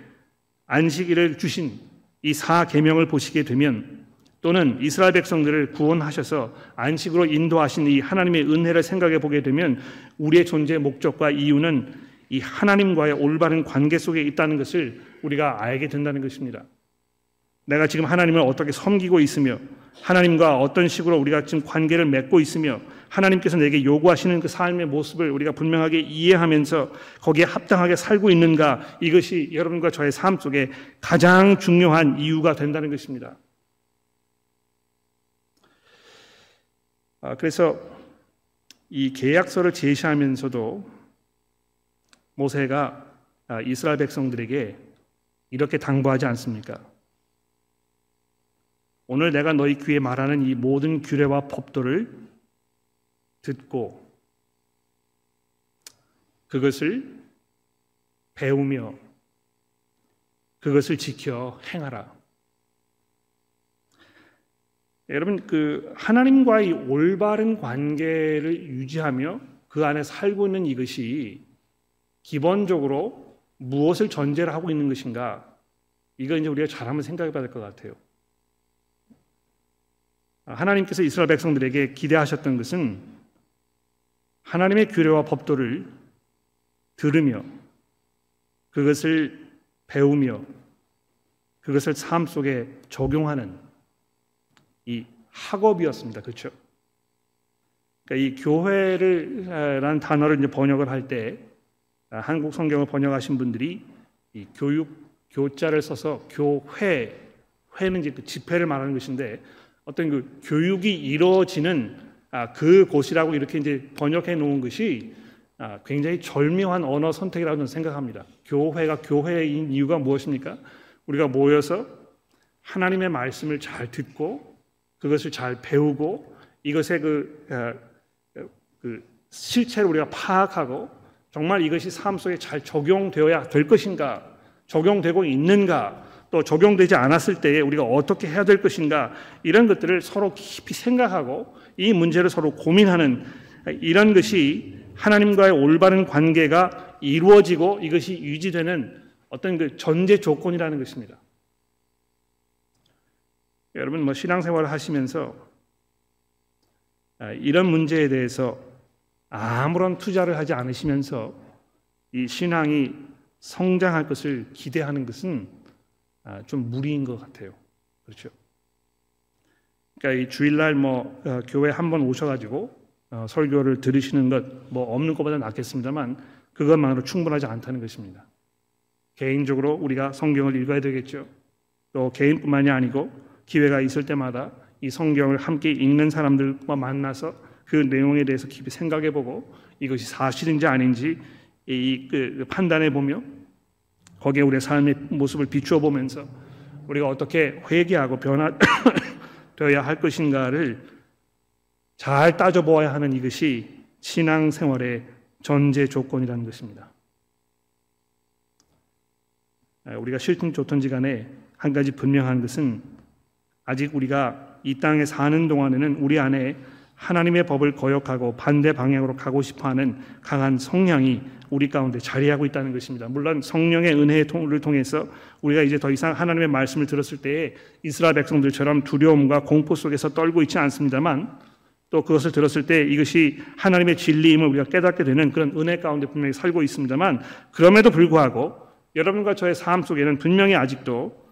안식일을 주신 이 사계명을 보시게 되면 또는 이스라엘 백성들을 구원하셔서 안식으로 인도하신 이 하나님의 은혜를 생각해 보게 되면 우리의 존재의 목적과 이유는 이 하나님과의 올바른 관계 속에 있다는 것을 우리가 알게 된다는 것입니다. 내가 지금 하나님을 어떻게 섬기고 있으며 하나님과 어떤 식으로 우리가 지금 관계를 맺고 있으며 하나님께서 내게 요구하시는 그 삶의 모습을 우리가 분명하게 이해하면서 거기에 합당하게 살고 있는가 이것이 여러분과 저의 삶 속에 가장 중요한 이유가 된다는 것입니다. 그래서 이 계약서를 제시하면서도 모세가 아, 이스라엘 백성들에게 이렇게 당부하지 않습니까? 오늘 내가 너희 귀에 말하는 이 모든 규례와 법도를 듣고 그것을 배우며 그것을 지켜 행하라. 여러분 그 하나님과의 올바른 관계를 유지하며 그 안에 살고 있는 이것이 기본적으로 무엇을 전제로 하고 있는 것인가? 이거 이제 우리가 잘 한번 생각해 봐야 될 것 같아요. 하나님께서 이스라엘 백성들에게 기대하셨던 것은 하나님의 규례와 법도를 들으며 그것을 배우며 그것을 삶 속에 적용하는 이 학업이었습니다. 그렇죠? 그러니까 이 교회를라는 단어를 이제 번역을 할 때 한국 성경을 번역하신 분들이 이 교육 교자를 써서 교회 회는 이제 그 집회를 말하는 것인데 어떤 그 교육이 이루어지는 아, 그 곳이라고 이렇게 이제 번역해 놓은 것이 아, 굉장히 절묘한 언어 선택이라고 저는 생각합니다. 교회가 교회인 이유가 무엇입니까? 우리가 모여서 하나님의 말씀을 잘 듣고 그것을 잘 배우고 이것의 그, 아, 그 실체를 우리가 파악하고 정말 이것이 삶 속에 잘 적용되어야 될 것인가, 적용되고 있는가, 또 적용되지 않았을 때에 우리가 어떻게 해야 될 것인가 이런 것들을 서로 깊이 생각하고 이 문제를 서로 고민하는 이런 것이 하나님과의 올바른 관계가 이루어지고 이것이 유지되는 어떤 그 전제 조건이라는 것입니다. 여러분 뭐 신앙생활을 하시면서 아, 이런 문제에 대해서 아무런 투자를 하지 않으시면서 이 신앙이 성장할 것을 기대하는 것은 아, 좀 무리인 것 같아요. 그렇죠? 그러니까 이 주일날 뭐 어, 교회 한 번 오셔가지고 어, 설교를 들으시는 것 뭐 없는 것보다 낫겠습니다만 그것만으로 충분하지 않다는 것입니다. 개인적으로 우리가 성경을 읽어야 되겠죠. 또 개인뿐만이 아니고 기회가 있을 때마다 이 성경을 함께 읽는 사람들과 만나서 그 내용에 대해서 깊이 생각해 보고 이것이 사실인지 아닌지 이, 그, 그 판단해 보며 거기에 우리의 삶의 모습을 비추어 보면서 우리가 어떻게 회개하고 변화되어야 할 것인가를 잘 따져 보아야 하는 이것이 신앙 생활의 전제 조건이라는 것입니다. 아, 우리가 싫든 좋든지 간에 한 가지 분명한 것은 아직 우리가 이 땅에 사는 동안에는 우리 안에 하나님의 법을 거역하고 반대 방향으로 가고 싶어 하는 강한 성향이 우리 가운데 자리하고 있다는 것입니다. 물론 성령의 은혜를 통해서 우리가 이제 더 이상 하나님의 말씀을 들었을 때에 이스라엘 백성들처럼 두려움과 공포 속에서 떨고 있지 않습니다만 또 그것을 들었을 때 이것이 하나님의 진리임을 우리가 깨닫게 되는 그런 은혜 가운데 분명히 살고 있습니다만 그럼에도 불구하고 여러분과 저의 삶 속에는 분명히 아직도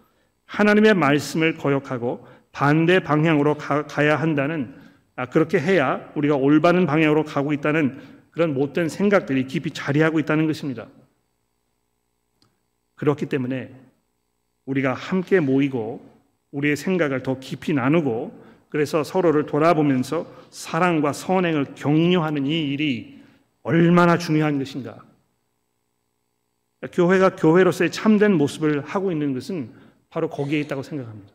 하나님의 말씀을 거역하고 반대 방향으로 가, 야 한다는 아, 그렇게 해야 우리가 올바른 방향으로 가고 있다는 그런 못된 생각들이 깊이 자리하고 있다는 것입니다. 그렇기 때문에 우리가 함께 모이고 우리의 생각을 더 깊이 나누고 그래서 서로를 돌아보면서 사랑과 선행을 격려하는 이 일이 얼마나 중요한 것인가. 교회가 교회로서의 참된 모습을 하고 있는 것은 바로 거기에 있다고 생각합니다.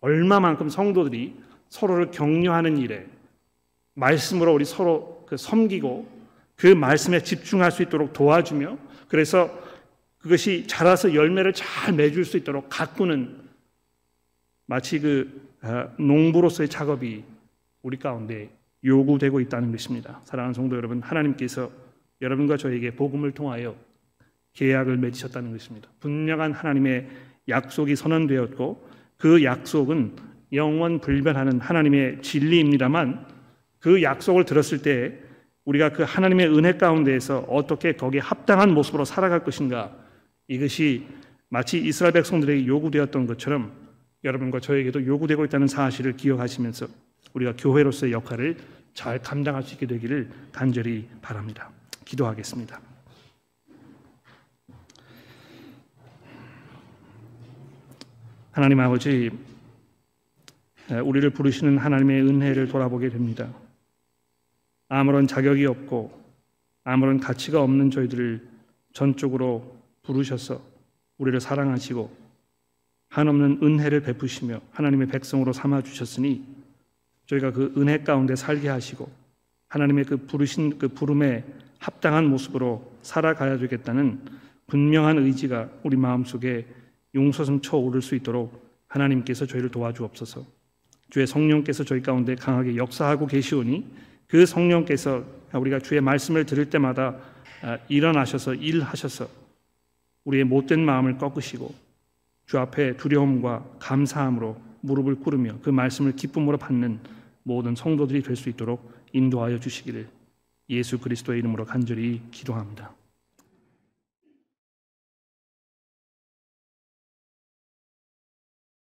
얼마만큼 성도들이 서로를 격려하는 일에 말씀으로 우리 서로 그 섬기고 그 말씀에 집중할 수 있도록 도와주며 그래서 그것이 자라서 열매를 잘 맺을 수 있도록 가꾸는 마치 그 아, 농부로서의 작업이 우리 가운데 요구되고 있다는 것입니다. 사랑하는 성도 여러분, 하나님께서 여러분과 저에게 복음을 통하여 계약을 맺으셨다는 것입니다. 분명한 하나님의 약속이 선언되었고 그 약속은 영원 불변하는 하나님의 진리입니다만 그 약속을 들었을 때 우리가 그 하나님의 은혜 가운데에서 어떻게 거기에 합당한 모습으로 살아갈 것인가 이것이 마치 이스라엘 백성들에게 요구되었던 것처럼 여러분과 저에게도 요구되고 있다는 사실을 기억하시면서 우리가 교회로서의 역할을 잘 감당할 수 있게 되기를 간절히 바랍니다. 기도하겠습니다. 하나님 아버지, 우리를 부르시는 하나님의 은혜를 돌아보게 됩니다. 아무런 자격이 없고 아무런 가치가 없는 저희들을 전적으로 부르셔서 우리를 사랑하시고 한없는 은혜를 베푸시며 하나님의 백성으로 삼아 주셨으니 저희가 그 은혜 가운데 살게 하시고 하나님의 그 부르신 그 부름에 합당한 모습으로 살아가야 되겠다는 분명한 의지가 우리 마음속에 용서슴 쳐오를 수 있도록 하나님께서 저희를 도와주옵소서. 주의 성령께서 저희 가운데 강하게 역사하고 계시오니 그 성령께서 우리가 주의 말씀을 들을 때마다 아, 일어나셔서 일하셔서 우리의 못된 마음을 꺾으시고 주 앞에 두려움과 감사함으로 무릎을 꿇으며 그 말씀을 기쁨으로 받는 모든 성도들이 될 수 있도록 인도하여 주시기를 예수 그리스도의 이름으로 간절히 기도합니다.